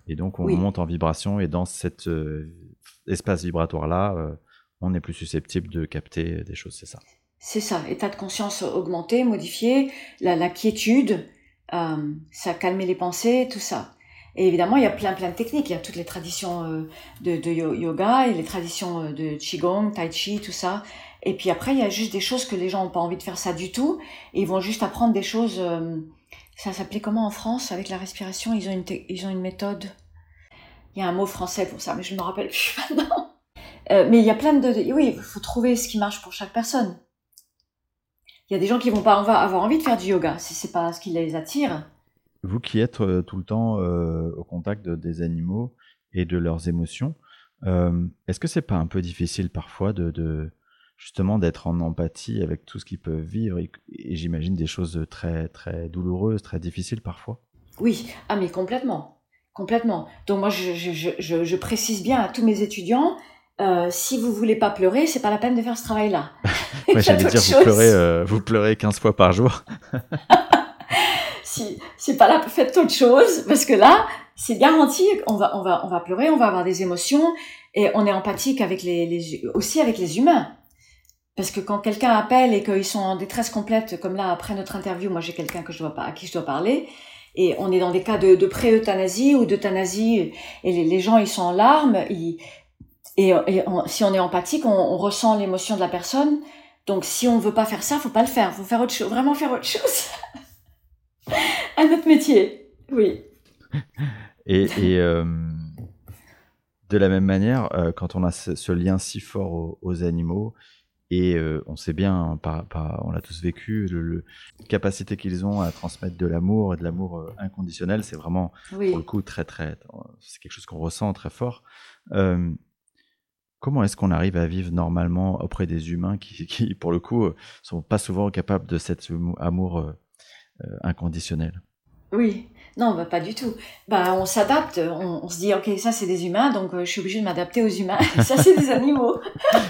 [SPEAKER 2] et donc on monte en vibration, et dans cet espace vibratoire-là, on est plus susceptible de capter des choses, c'est ça.
[SPEAKER 1] C'est ça, état de conscience augmenté, modifié, la, la quiétude, ça calmer les pensées, tout ça. Et évidemment, il y a plein plein de techniques. Il y a toutes les traditions euh, de, de yoga et les traditions euh, de qigong, tai chi, tout ça. Et puis après, il y a juste des choses que les gens n'ont pas envie de faire ça du tout. Et ils vont juste apprendre des choses. Euh, ça s'appelait comment en France avec la respiration Ils ont une ils ont une méthode. Il y a un mot français pour ça, mais je ne me rappelle plus *laughs* maintenant. mais il y a plein de oui, il faut trouver ce qui marche pour chaque personne. Il y a des gens qui vont pas avoir envie de faire du yoga si c'est pas ce qui les attire.
[SPEAKER 2] Vous qui êtes euh, tout le temps euh, au contact des animaux et de leurs émotions, euh, est-ce que c'est pas un peu difficile parfois de, justement d'être en empathie avec tout ce qu'ils peuvent vivre et, j'imagine des choses très très douloureuses, très difficiles parfois?
[SPEAKER 1] Oui, ah mais complètement, complètement. Donc moi je, je, précise bien à tous mes étudiants, si vous voulez pas pleurer, c'est pas la peine de faire ce travail-là. *laughs* *laughs*
[SPEAKER 2] J'allais dire, vous pleurez, vous pleurez 15 fois par jour. *laughs*
[SPEAKER 1] si c'est pas là, faites autre chose parce que là, c'est garanti, on va, on va, on va pleurer, on va avoir des émotions et on est empathique avec les, les aussi avec les humains. Parce que quand quelqu'un appelle et qu'ils sont en détresse complète, comme là après notre interview, moi j'ai quelqu'un que je dois pas, à qui je dois parler, et on est dans des cas de, de pré-euthanasie ou d'euthanasie, et les, les, gens ils sont en larmes, et, et si on est empathique, on, on ressent l'émotion de la personne. Donc si on veut pas faire ça, faut pas le faire, faut faire autre chose, vraiment faire autre chose. *laughs* à notre métier, oui.
[SPEAKER 2] Et, euh, de la même manière, euh, quand on a ce, lien si fort aux, animaux, et euh, on sait bien, on l'a tous vécu, le, capacité qu'ils ont à transmettre de l'amour et de l'amour inconditionnel, c'est vraiment pour le coup très très, c'est quelque chose qu'on ressent très fort. Comment est-ce qu'on arrive à vivre normalement auprès des humains qui, *laughs* qui, pour le coup, sont pas souvent capables de cet amour euh, inconditionnel?
[SPEAKER 1] Oui, non, bah, pas du tout. Bah, on s'adapte, on, se dit, ok, ça c'est des humains, donc euh, je suis obligée de m'adapter aux humains, *laughs* ça c'est des *laughs* animaux.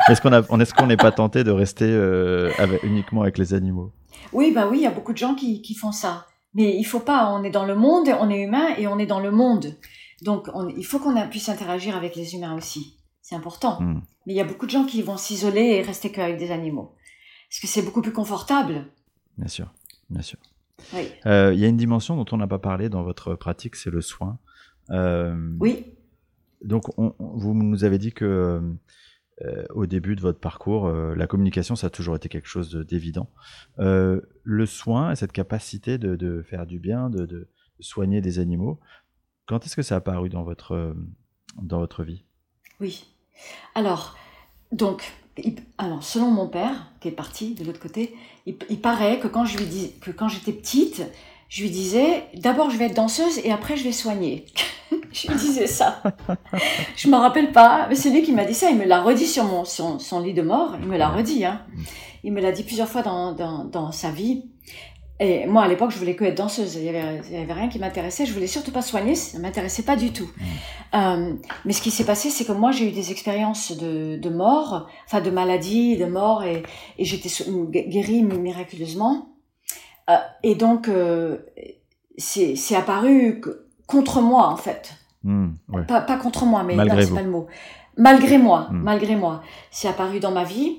[SPEAKER 2] est-ce qu'on n'est pas tenté de rester euh, uniquement avec les animaux?
[SPEAKER 1] Oui, bah oui, il y a beaucoup de gens qui, font ça. Mais il faut pas, on est dans le monde, on est humain et on est dans le monde. Donc il faut qu'on puisse interagir avec les humains aussi. C'est important. Hmm. Mais il y a beaucoup de gens qui vont s'isoler et rester qu'avec des animaux. Parce que c'est beaucoup plus confortable.
[SPEAKER 2] Bien sûr, bien sûr. Euh, il y a une dimension dont on n'a pas parlé dans votre pratique, c'est le soin.
[SPEAKER 1] Euh, oui.
[SPEAKER 2] Donc, vous nous avez dit que euh, au début de votre parcours, la communication, ça a toujours été quelque chose d'évident. le soin et cette capacité de, faire du bien, de, soigner des animaux, quand est-ce que ça a apparu dans votre, dans votre vie?
[SPEAKER 1] Oui. Alors, donc, alors, selon mon père, qui est parti de l'autre côté, il, paraît que quand je lui que quand j'étais petite, je lui disais, d'abord je vais être danseuse et après je vais soigner. *laughs* je lui disais ça. je m'en rappelle pas, mais c'est lui qui m'a dit ça. Il me l'a redit sur mon son, lit de mort. Il me l'a redit. Hein. Il me l'a dit plusieurs fois dans, dans, dans sa vie. Et moi, à l'époque, je voulais que être danseuse. Il y avait, avait rien qui m'intéressait. Je voulais surtout pas soigner. Ça m'intéressait pas du tout. Mm. Euh, mais ce qui s'est passé, c'est que moi, j'ai eu des expériences de, de mort, enfin de maladie, de mort, et, et j'étais guérie miraculeusement. Euh, et donc, euh, c'est apparu contre moi, en fait.
[SPEAKER 2] Mm,
[SPEAKER 1] pas, pas, contre moi, mais
[SPEAKER 2] malgré
[SPEAKER 1] c'est pas le mot. Malgré moi, mm. malgré moi. C'est apparu dans ma vie.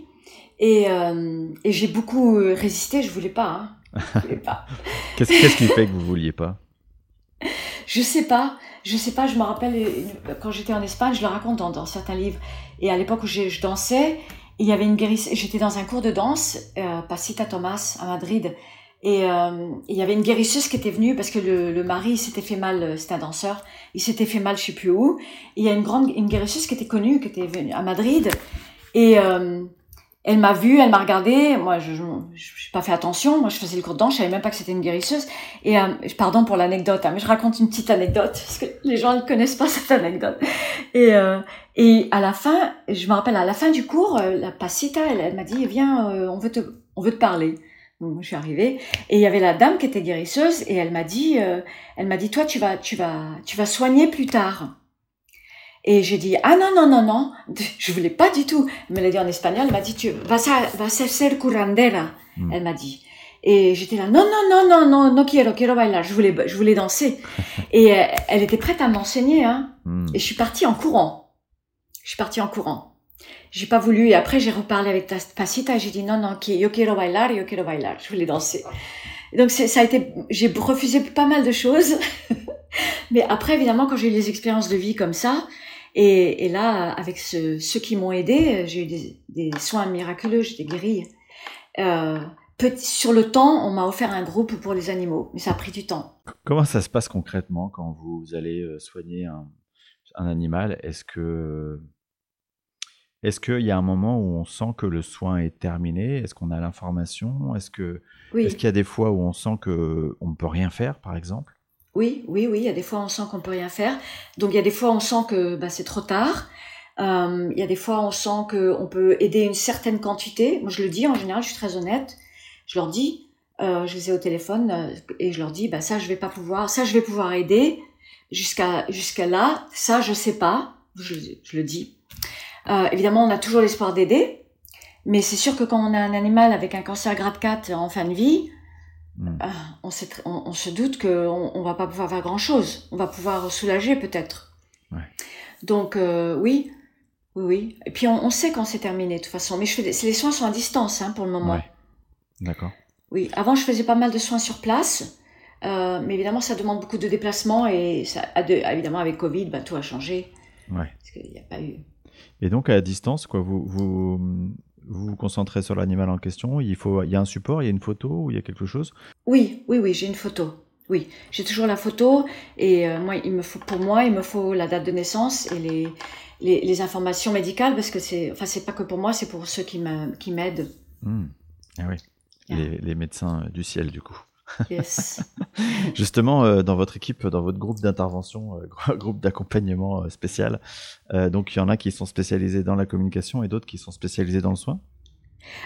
[SPEAKER 1] Et, euh, et j'ai beaucoup résisté. Je voulais pas. Hein. *laughs*
[SPEAKER 2] Qu'est-ce qui fait que vous vouliez pas?
[SPEAKER 1] Je sais pas. Je sais pas. Je me rappelle quand j'étais en Espagne, je le raconte dans, certains livres. Et à l'époque où je, dansais, il y avait une guérisseuse. J'étais dans un cours de danse, euh, Pasita Thomas à Madrid. Et euh, il y avait une guérisseuse qui était venue parce que le, mari s'était fait mal, euh, c'était un danseur, il s'était fait mal je sais plus où. Et il y a une grande une guérisseuse qui était connue, qui était venue à Madrid. Et, euh, Elle m'a vue, elle m'a regardé. Moi, je n'ai pas fait attention. Moi, je faisais le cours de danse. Je savais même pas que c'était une guérisseuse. Et euh, pardon pour l'anecdote, hein, mais je raconte une petite anecdote parce que les gens ne connaissent pas *laughs* cette anecdote. Et, euh, et à la fin, je me rappelle à la fin du cours, euh, la Pasita, elle, elle m'a dit viens, on veut te, on veut te parler. Donc, je suis arrivée et il y avait la dame qui était guérisseuse et elle m'a dit, elle m'a dit toi tu vas, tu vas, tu vas soigner plus tard. Et j'ai dit, ah non, non, non, non, *laughs* je voulais pas du tout. Elle me l'a dit en espagnol, elle m'a dit, tu vas, vas ser curandera, mm. elle m'a dit. Et j'étais là, non, non, non, non, non, no quiero, quiero bailar, je voulais, je voulais danser. *laughs* et euh, elle était prête à m'enseigner, hein. Mm. Et je suis partie en courant. Je suis partie en courant. J'ai pas voulu, et après j'ai reparlé avec ta Pasita et j'ai dit, non, non, yo quiero bailar, yo quiero bailar, je voulais danser. Et donc ça a été, j'ai refusé pas mal de choses. *laughs* Mais après, évidemment, quand j'ai eu les expériences de vie comme ça, et, et là, avec ce, ceux qui m'ont aidé, j'ai eu des, des, soins miraculeux, j'étais guérie. Euh, sur le temps, on m'a offert un groupe pour les animaux, mais ça a pris du temps.
[SPEAKER 2] Comment ça se passe concrètement quand vous allez euh, soigner un, un animal? Est-ce que est-ce qu'il y a un moment où on sent que le soin est terminé? Est-ce qu'on a l'information? Est-ce que est-ce qu'il y a des fois où on sent que on ne peut rien faire, par exemple?
[SPEAKER 1] Oui, oui, oui. Il y a des fois on sent qu'on peut rien faire. Donc il y a des fois on sent que bah, c'est trop tard. Il y a des fois on sent qu'on peut aider une certaine quantité. Moi je le dis en général, je suis très honnête. Je leur dis, euh, je les ai au téléphone euh, et je leur dis, bah ça je vais pas pouvoir, ça je vais pouvoir aider jusqu'à jusqu'à là. Ça je sais pas. Je, je le dis. Euh, évidemment on a toujours l'espoir d'aider, mais c'est sûr que quand on a un animal avec un cancer grade 4 en fin de vie, Hmm. Ah, on, on, se doute qu'on ne va pas pouvoir faire grand-chose. On va pouvoir soulager peut-être. Donc euh, oui, oui, oui. Et puis on, sait quand c'est terminé de toute façon. Mais je fais les soins sont à distance hein, pour le moment.
[SPEAKER 2] D'accord.
[SPEAKER 1] Oui, avant je faisais pas mal de soins sur place. Euh, mais évidemment, ça demande beaucoup de déplacements et ça, évidemment avec Covid, bah, tout a changé.
[SPEAKER 2] Ouais.
[SPEAKER 1] Parce qu'il n'y a pas eu.
[SPEAKER 2] Et donc à distance, quoi, vous, vous, vous vous concentrez sur l'animal en question il, faut, il y a un support, il y a une photo ou il y a quelque chose?
[SPEAKER 1] Oui, oui, oui, j'ai une photo. Oui, j'ai toujours la photo et euh, moi, il me faut, pour moi, il me faut la date de naissance et les, les, informations médicales parce que c'est, enfin, c'est pas que pour moi, c'est pour ceux qui m'aident.
[SPEAKER 2] Hmm. Ah oui, les, les, médecins du ciel, du coup.
[SPEAKER 1] Yes. *laughs*
[SPEAKER 2] Justement, euh, dans votre équipe, dans votre groupe d'intervention, euh, *laughs* groupe d'accompagnement spécial, donc il y en a qui sont spécialisés dans la communication et d'autres qui sont spécialisés dans le soin?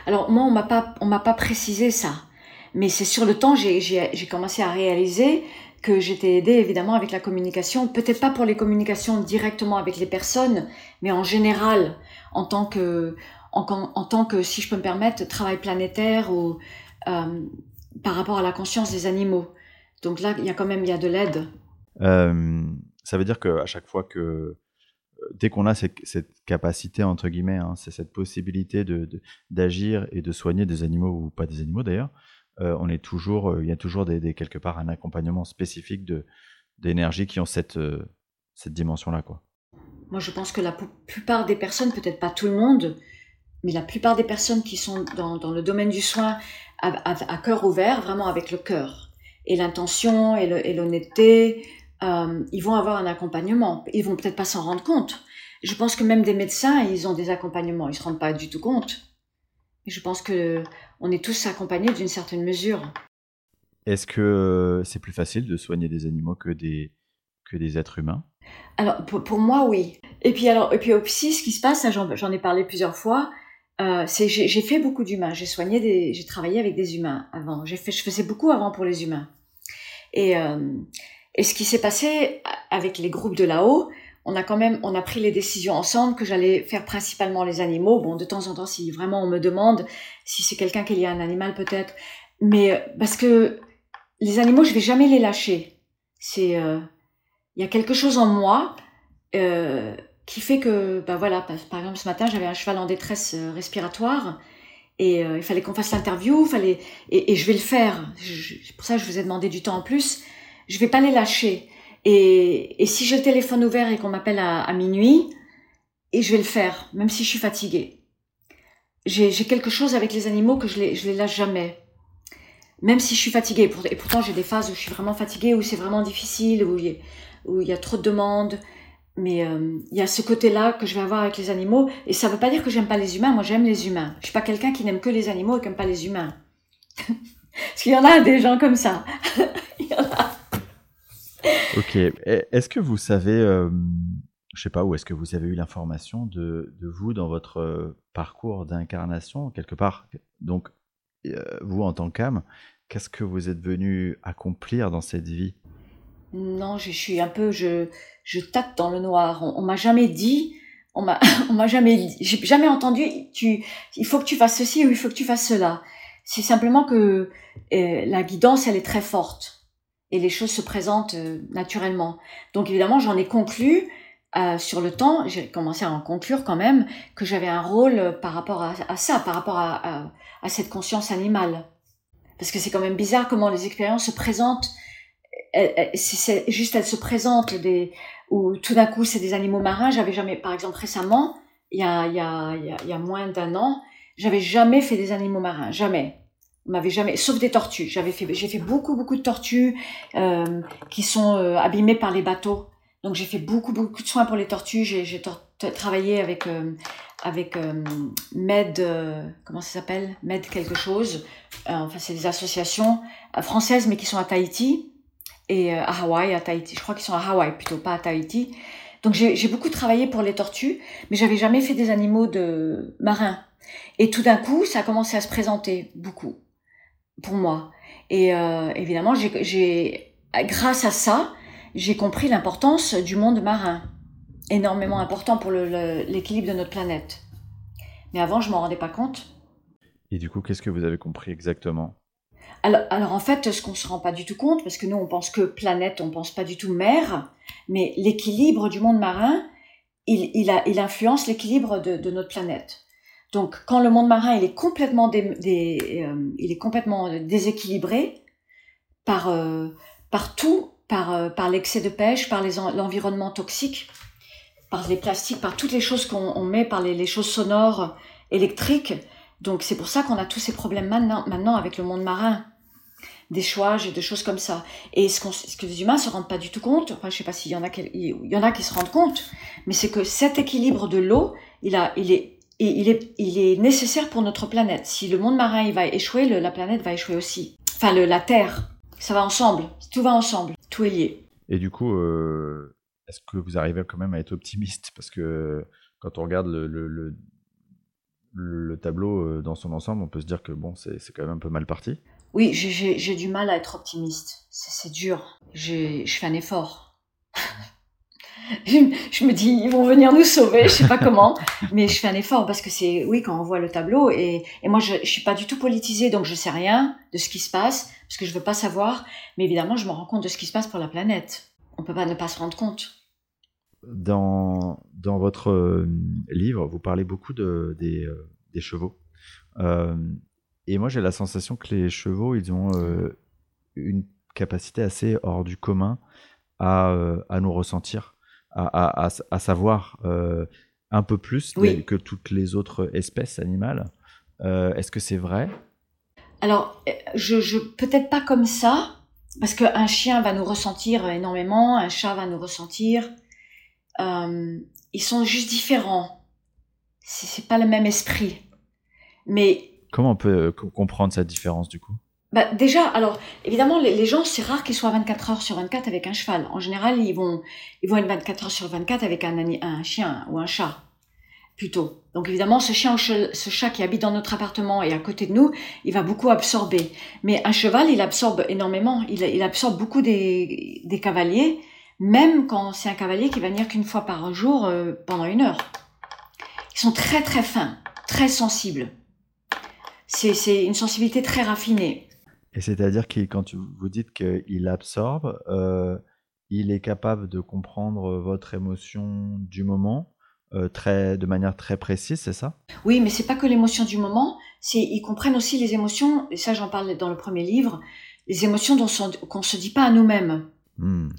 [SPEAKER 1] Alors moi, on m'a pas, on m'a pas précisé ça, mais c'est sur le temps, j'ai commencé à réaliser que j'étais aidée évidemment avec la communication, peut-être pas pour les communications directement avec les personnes, mais en général, en tant que, en, tant que, si je peux me permettre, travail planétaire ou euh, par rapport à la conscience des animaux. Donc là, il y a quand même, il y a de l'aide.
[SPEAKER 2] Euh, ça veut dire qu'à chaque fois que dès qu'on a cette, capacité, entre guillemets, hein, c'est cette possibilité de, d'agir et de soigner des animaux ou pas des animaux d'ailleurs, euh, on est toujours, euh, il y a toujours des, quelque part un accompagnement spécifique de, d'énergie qui ont cette, euh, cette dimension-là. Quoi.
[SPEAKER 1] Moi, je pense que la plupart des personnes, peut-être pas tout le monde, mais la plupart des personnes qui sont dans, dans le domaine du soin à, à, cœur ouvert, vraiment avec le cœur et l'intention et, et l'honnêteté, euh, ils vont avoir un accompagnement. Ils vont peut-être pas s'en rendre compte. Je pense que même des médecins, ils ont des accompagnements. Ils se rendent pas du tout compte. Et je pense que on est tous accompagnés d'une certaine mesure.
[SPEAKER 2] Est-ce que c'est plus facile de soigner des animaux que des que des êtres humains?
[SPEAKER 1] Alors pour, moi oui. Et puis alors et puis au psy, ce qui se passe, j'en ai parlé plusieurs fois. Euh, j'ai fait beaucoup d'humains. J'ai soigné des, j'ai travaillé avec des humains avant. J'ai fait, je faisais beaucoup avant pour les humains. Et euh, et ce qui s'est passé avec les groupes de là-haut, on a quand même, on a pris les décisions ensemble que j'allais faire principalement les animaux. Bon, de temps en temps, si vraiment on me demande si c'est quelqu'un qui est un animal peut-être, mais euh, parce que les animaux, je vais jamais les lâcher. C'est, il y a quelque chose en moi qui fait que, ben voilà, par exemple ce matin, j'avais un cheval en détresse euh, respiratoire et il fallait qu'on fasse l'interview, fallait et, je vais le faire. C'est pour ça que je vous ai demandé du temps en plus je vais pas les lâcher. Et, et si j'ai le téléphone ouvert et qu'on m'appelle à, minuit, et je vais le faire, même si je suis fatiguée. J'ai quelque chose avec les animaux que je les, je les lâche jamais. Même si je suis fatiguée. Et pourtant, j'ai des phases où je suis vraiment fatiguée, où c'est vraiment difficile, où il, où il y a trop de demandes. Mais euh, il y a ce côté-là que je vais avoir avec les animaux, et ça veut pas dire que j'aime pas les humains. Moi, j'aime les humains. Je suis pas quelqu'un qui n'aime que les animaux et qui n'aime pas les humains. *laughs* Parce qu'il y en a des gens comme ça. *laughs* il y en a.
[SPEAKER 2] Ok. Est-ce que vous savez, euh, je sais pas, où est-ce que vous avez eu l'information de, de, vous dans votre euh, parcours d'incarnation quelque part? Donc, euh, vous en tant qu'âme, qu'est-ce que vous êtes venu accomplir dans cette vie?
[SPEAKER 1] Non, je suis un peu, je, je tâte dans le noir. On, m'a jamais dit, on m'a, *laughs* on m'a jamais, j'ai jamais entendu. Tu, il faut que tu fasses ceci ou il faut que tu fasses cela. C'est simplement que euh, la guidance, elle est très forte et les choses se présentent euh, naturellement. Donc évidemment, j'en ai conclu euh, sur le temps, j'ai commencé à en conclure quand même que j'avais un rôle par rapport à, à ça, par rapport à, à, à, cette conscience animale. Parce que c'est quand même bizarre comment les expériences se présentent. C'est juste elles se présentent des où tout d'un coup c'est des animaux marins. J'avais jamais, par exemple récemment, il y a, il y a, il y a, moins d'un an, j'avais jamais fait des animaux marins, jamais. On jamais, sauf des tortues. J'avais fait, j'ai fait beaucoup, beaucoup de tortues euh, qui sont euh, abîmées par les bateaux. Donc j'ai fait beaucoup, beaucoup de soins pour les tortues. J'ai travaillé avec euh, avec Med, comment ça s'appelle? Med quelque chose. enfin c'est des associations françaises mais qui sont à Tahiti et à Hawaï, à Tahiti. Je crois qu'ils sont à Hawaï plutôt, pas à Tahiti. Donc j'ai beaucoup travaillé pour les tortues, mais j'avais jamais fait des animaux de marins. Et tout d'un coup, ça a commencé à se présenter beaucoup pour moi. Et euh, évidemment, j'ai, grâce à ça, j'ai compris l'importance du monde marin, énormément important pour l'équilibre de notre planète. Mais avant, je m'en rendais pas compte.
[SPEAKER 2] Et du coup, qu'est-ce que vous avez compris exactement?
[SPEAKER 1] Alors, en fait, ce qu'on se rend pas du tout compte, parce que nous, on pense que planète, on pense pas du tout mer, mais l'équilibre du monde marin, il, il, influence l'équilibre de, notre planète. Donc, quand le monde marin il est complètement, euh, il est complètement déséquilibré par, euh, par tout, par, euh, par l'excès de pêche, par l'environnement toxique, par les plastiques, par toutes les choses qu'on met, par les, choses sonores, électriques. Donc, c'est pour ça qu'on a tous ces problèmes maintenant, maintenant avec le monde marin d'échouage et de choses comme ça. Et ce, ce, que les humains se rendent pas du tout compte, enfin je sais pas s'il y en a qui, il y en a qui se rendent compte, mais c'est que cet équilibre de l'eau, il a, il est il est, il est nécessaire pour notre planète. Si le monde marin il va échouer, la planète va échouer aussi. Enfin, le, la Terre, ça va ensemble. Tout va ensemble. Tout est lié.
[SPEAKER 2] Et du coup, euh, est-ce que vous arrivez quand même à être optimiste? Parce que quand on regarde le, le, le, le, tableau euh, dans son ensemble, on peut se dire que bon, c'est quand même un peu mal parti.
[SPEAKER 1] Oui, j'ai du mal à être optimiste. C'est dur. Je fais un effort. *laughs* je me dis, ils vont venir nous sauver, je sais pas comment, *laughs* mais je fais un effort parce que c'est, oui, quand on voit le tableau, et, et moi, je, je suis pas du tout politisée, donc je sais rien de ce qui se passe, parce que je veux pas savoir, mais évidemment, je me rends compte de ce qui se passe pour la planète. On peut pas ne pas se rendre compte.
[SPEAKER 2] Dans, dans votre euh, livre, vous parlez beaucoup de, des, euh, des chevaux. Euh, et moi, j'ai la sensation que les chevaux, ils ont euh, une capacité assez hors du commun à, à nous ressentir à, à, savoir euh, un peu plus que toutes les autres espèces animales. Euh, est-ce que c'est vrai?
[SPEAKER 1] Alors, je, je peut-être pas comme ça, parce qu'un chien va nous ressentir énormément, un chat va nous ressentir. Euh, ils sont juste différents. C'est pas le même esprit. Mais
[SPEAKER 2] comment on peut comprendre cette différence du coup?
[SPEAKER 1] Bah, déjà, alors évidemment, les, gens, c'est rare qu'ils soient 24 heures sur 24 avec un cheval. En général, ils vont, ils vont être 24 heures sur 24 avec un, un chien ou un chat, plutôt. Donc évidemment, ce chien ou ce chat qui habite dans notre appartement et à côté de nous, il va beaucoup absorber. Mais un cheval, il absorbe énormément. Il, il absorbe beaucoup des, des cavaliers, même quand c'est un cavalier qui va venir qu'une fois par jour euh, pendant une heure. Ils sont très très fins, très sensibles. C'est une sensibilité très raffinée.
[SPEAKER 2] Et c'est-à-dire que quand vous dites qu'il absorbe, euh, il est capable de comprendre votre émotion du moment euh, très, de manière très précise, c'est ça?
[SPEAKER 1] Oui, mais c'est pas que l'émotion du moment, c'est ils comprennent aussi les émotions, et ça j'en parle dans le premier livre, les émotions qu'on ne se dit pas à nous-mêmes. Hmm.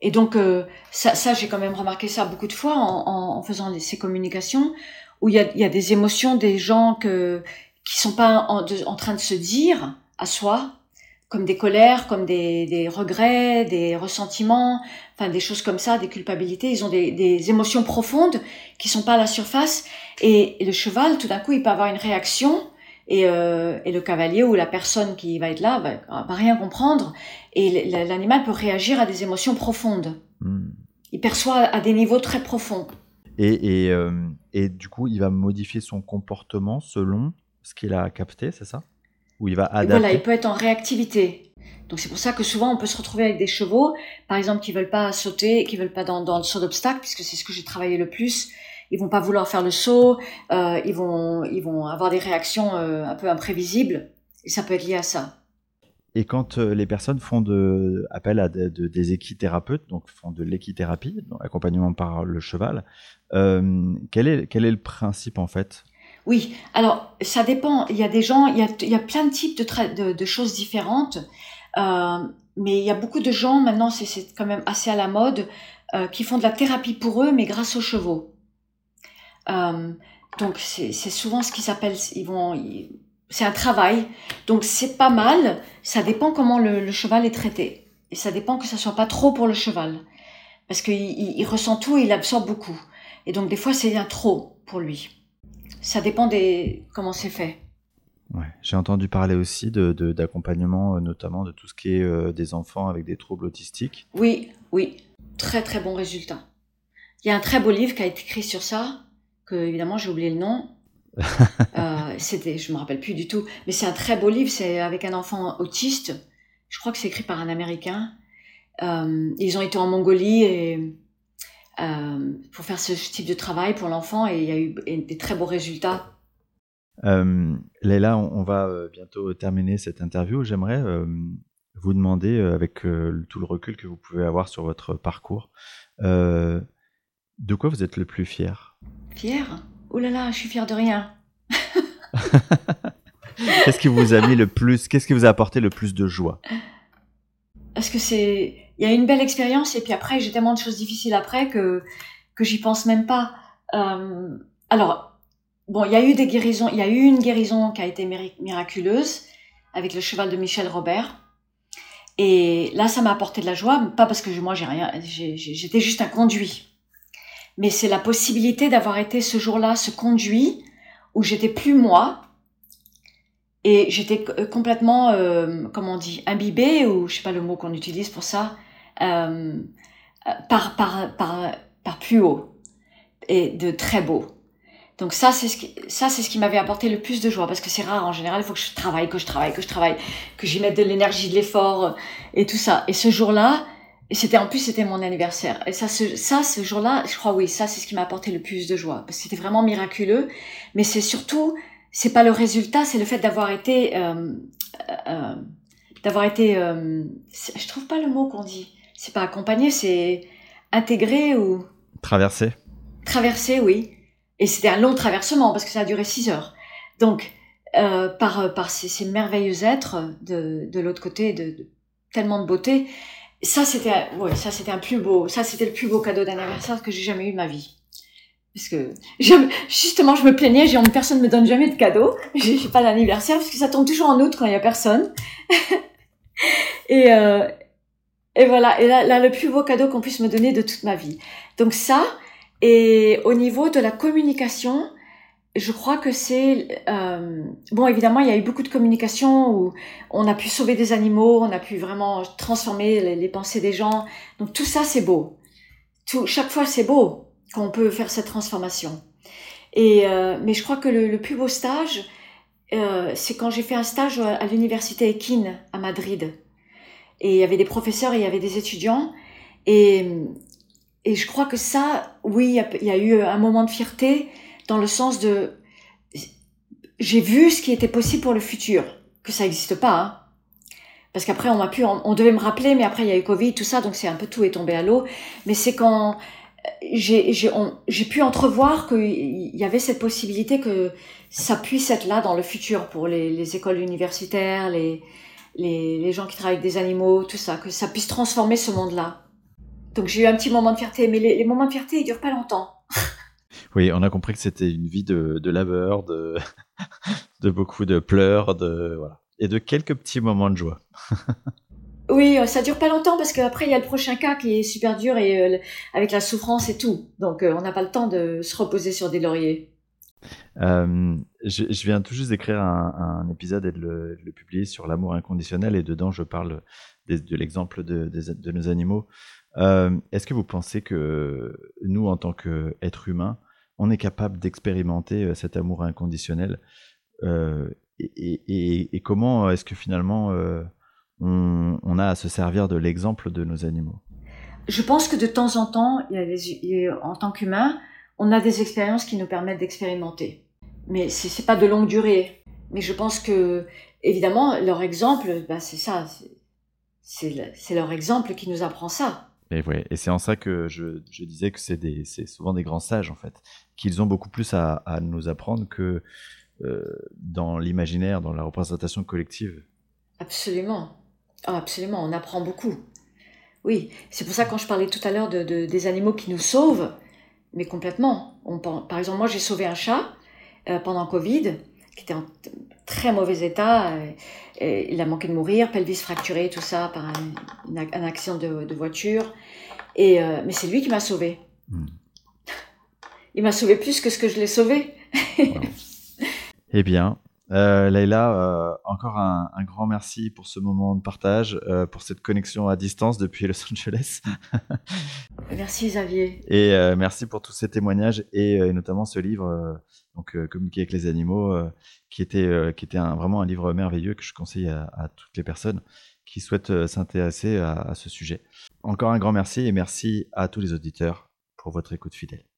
[SPEAKER 1] Et donc euh, ça, ça j'ai quand même remarqué ça beaucoup de fois en, en, faisant ces communications, où il y a, y a, des émotions des gens que qui sont pas en, en train de se dire à soi comme des colères, comme des, des, regrets, des ressentiments, enfin des choses comme ça, des culpabilités. Ils ont des, des émotions profondes qui sont pas à la surface. Et, le cheval, tout d'un coup, il peut avoir une réaction. Et, euh, et, le cavalier ou la personne qui va être là va, va rien comprendre. Et l'animal peut réagir à des émotions profondes. Hmm. Il perçoit à des niveaux très profonds.
[SPEAKER 2] Et, et, euh, et du coup, il va modifier son comportement selon ce qu'il a capté, c'est ça? Il va adapter.
[SPEAKER 1] voilà, il peut être en réactivité. Donc c'est pour ça que souvent on peut se retrouver avec des chevaux, par exemple, qui veulent pas sauter, qui veulent pas dans, dans le saut d'obstacle, puisque c'est ce que j'ai travaillé le plus. Ils vont pas vouloir faire le saut, euh, ils vont ils vont avoir des réactions euh, un peu imprévisibles, et ça peut être lié à ça.
[SPEAKER 2] Et quand euh, les personnes font de, appel à des équithérapeutes, donc font de l'équithérapie, accompagnement par le cheval, quel, est, quel est le principe en fait?
[SPEAKER 1] Oui, alors ça dépend. Il y a des gens, il y a, plein de types de, choses différentes, euh, mais il y a beaucoup de gens maintenant, c'est quand même assez à la mode, euh, qui font de la thérapie pour eux, mais grâce aux chevaux. Euh, donc c'est souvent ce qu'ils s'appelle, ils c'est un travail. Donc c'est pas mal. Ça dépend comment le, cheval est traité, et ça dépend que ça soit pas trop pour le cheval, parce qu'il il, il ressent tout et il absorbe beaucoup. Et donc des fois c'est un trop pour lui ça dépend des comment c'est fait.
[SPEAKER 2] Ouais. J'ai entendu parler aussi de, d'accompagnement, euh, notamment de tout ce qui est euh, des enfants avec des troubles autistiques.
[SPEAKER 1] Oui, oui, très très bon résultat. Il y a un très beau livre qui a été écrit sur ça, que évidemment j'ai oublié le nom. *laughs* euh, c'était, je me rappelle plus du tout, mais c'est un très beau livre. C'est avec un enfant autiste. Je crois que c'est écrit par un Américain. Euh, ils ont été en Mongolie et euh, pour faire ce type de travail pour l'enfant et il y a eu des très beaux résultats.
[SPEAKER 2] Euh, Leila, on, va euh, bientôt terminer cette interview. J'aimerais euh, vous demander, avec tout le recul que vous pouvez avoir sur votre parcours, de quoi vous êtes le plus fier?
[SPEAKER 1] Fier? Oh là là, je suis fier de rien. *laughs*
[SPEAKER 2] Qu'est-ce qui vous a mis le plus Qu'est-ce qui vous a apporté le plus de joie?
[SPEAKER 1] Parce que c'est il y a une belle expérience et puis après j'ai tellement de choses difficiles après que que j'y pense même pas. Euh, alors bon, il y a eu des guérisons, il y a eu une guérison qui a été miraculeuse avec le cheval de Michel Robert. Et là, ça m'a apporté de la joie, pas parce que moi j'ai rien, j'étais juste un conduit, mais c'est la possibilité d'avoir été ce jour-là ce conduit où j'étais plus moi, et j'étais complètement, euh, comment on dit, imbibée, ou je sais pas le mot qu'on utilise pour ça, euh, par, par, par, par plus haut et de très beau. Donc ça, c'est ce qui, ce qui m'avait apporté le plus de joie parce que c'est rare en général. Il faut que je travaille, que je travaille, que je travaille, que j'y mette de l'énergie, de l'effort euh, et tout ça. Et ce jour-là, c'était en plus c'était mon anniversaire. Et ça, ce, ça, ce jour-là, je crois oui, ça c'est ce qui m'a apporté le plus de joie parce que c'était vraiment miraculeux. Mais c'est surtout, c'est pas le résultat, c'est le fait d'avoir été, euh, euh, d'avoir été, euh, je trouve pas le mot qu'on dit c'est pas accompagner, c'est intégrer ou
[SPEAKER 2] traverser.
[SPEAKER 1] Traverser, oui. Et c'était un long traversement parce que ça a duré six heures. Donc euh, par par ces, ces, merveilleux êtres de, de l'autre côté, de, de, tellement de beauté. Ça c'était ouais, ça c'était un plus beau, ça c'était le plus beau cadeau d'anniversaire que j'ai jamais eu de ma vie. Parce que justement, je me plaignais, j'ai personne me donne jamais de cadeau. *laughs* J'ai pas d'anniversaire parce que ça tombe toujours en août quand il y a personne. *laughs* et, euh, et voilà, et là, le plus beau cadeau qu'on puisse me donner de toute ma vie. Donc ça, et au niveau de la communication, je crois que c'est euh, bon. Évidemment, il y a eu beaucoup de communication où on a pu sauver des animaux, on a pu vraiment transformer les, pensées des gens. Donc tout ça, c'est beau. Chaque fois, c'est beau qu'on peut faire cette transformation. Et euh, mais je crois que le, le plus beau stage, euh, c'est quand j'ai fait un stage à l'université Equine à Madrid et il y avait des professeurs et il y avait des étudiants. Et, et je crois que ça, oui, il y, a, eu un moment de fierté dans le sens de j'ai vu ce qui était possible pour le futur, que ça n'existe pas. Hein. Parce qu'après, on on, devait me rappeler, mais après, il y a eu Covid, tout ça, donc c'est un peu tout est tombé à l'eau. Mais c'est quand j'ai pu entrevoir qu'il y avait cette possibilité que ça puisse être là dans le futur pour les, les écoles universitaires, les, les, les, gens qui travaillent avec des animaux, tout ça, que ça puisse transformer ce monde-là. Donc j'ai eu un petit moment de fierté, mais les, les moments de fierté, ils durent pas longtemps. *laughs*
[SPEAKER 2] oui, on a compris que c'était une vie de, de labeur, de, *laughs* de beaucoup de pleurs, de voilà. et de quelques petits moments de joie. *laughs*
[SPEAKER 1] oui, ça dure pas longtemps parce qu'après il y a le prochain cas qui est super dur et avec la souffrance et tout. Donc on n'a pas le temps de se reposer sur des lauriers.
[SPEAKER 2] Euh, je, viens tout juste d'écrire un, épisode et de le, publier sur l'amour inconditionnel et dedans je parle de, l'exemple de, nos animaux. Euh, est-ce que vous pensez que nous, en tant qu'êtres humains, on est capable d'expérimenter euh, cet amour inconditionnel et, comment est-ce que finalement on, a à se servir de l'exemple de nos animaux?
[SPEAKER 1] Je pense que de temps en temps, en tant qu'humain, on a des expériences qui nous permettent d'expérimenter. Mais c'est pas de longue durée. Mais je pense que, évidemment, leur exemple, bah, c'est ça. C'est leur exemple qui nous apprend ça.
[SPEAKER 2] Et, et c'est en ça que je, disais que c'est souvent des grands sages, en fait, qu'ils ont beaucoup plus à, nous apprendre que euh, dans l'imaginaire, dans la représentation collective.
[SPEAKER 1] Absolument. Ah, absolument, on apprend beaucoup. Oui, c'est pour ça quand je parlais tout à l'heure de, des animaux qui nous sauvent, mais complètement. On, par exemple, moi, j'ai sauvé un chat pendant Covid, qui était en très mauvais état. Euh, il a manqué de mourir, pelvis fracturé, tout ça, par un, accident de, voiture. Et, euh, mais c'est lui qui m'a sauvé. Hmm. *laughs* Il m'a sauvé plus que ce que je l'ai sauvé.
[SPEAKER 2] eh bien, euh, Leïla, euh, encore un, grand merci pour ce moment de partage, euh, pour cette connexion à distance depuis Los Angeles. *laughs*
[SPEAKER 1] merci Xavier.
[SPEAKER 2] Et euh, merci pour tous ces témoignages et, notamment ce livre, donc Communiquer avec les animaux, qui était, qui était un, vraiment un livre merveilleux que je conseille à, toutes les personnes qui souhaitent s'intéresser à ce sujet. Encore un grand merci et merci à tous les auditeurs pour votre écoute fidèle.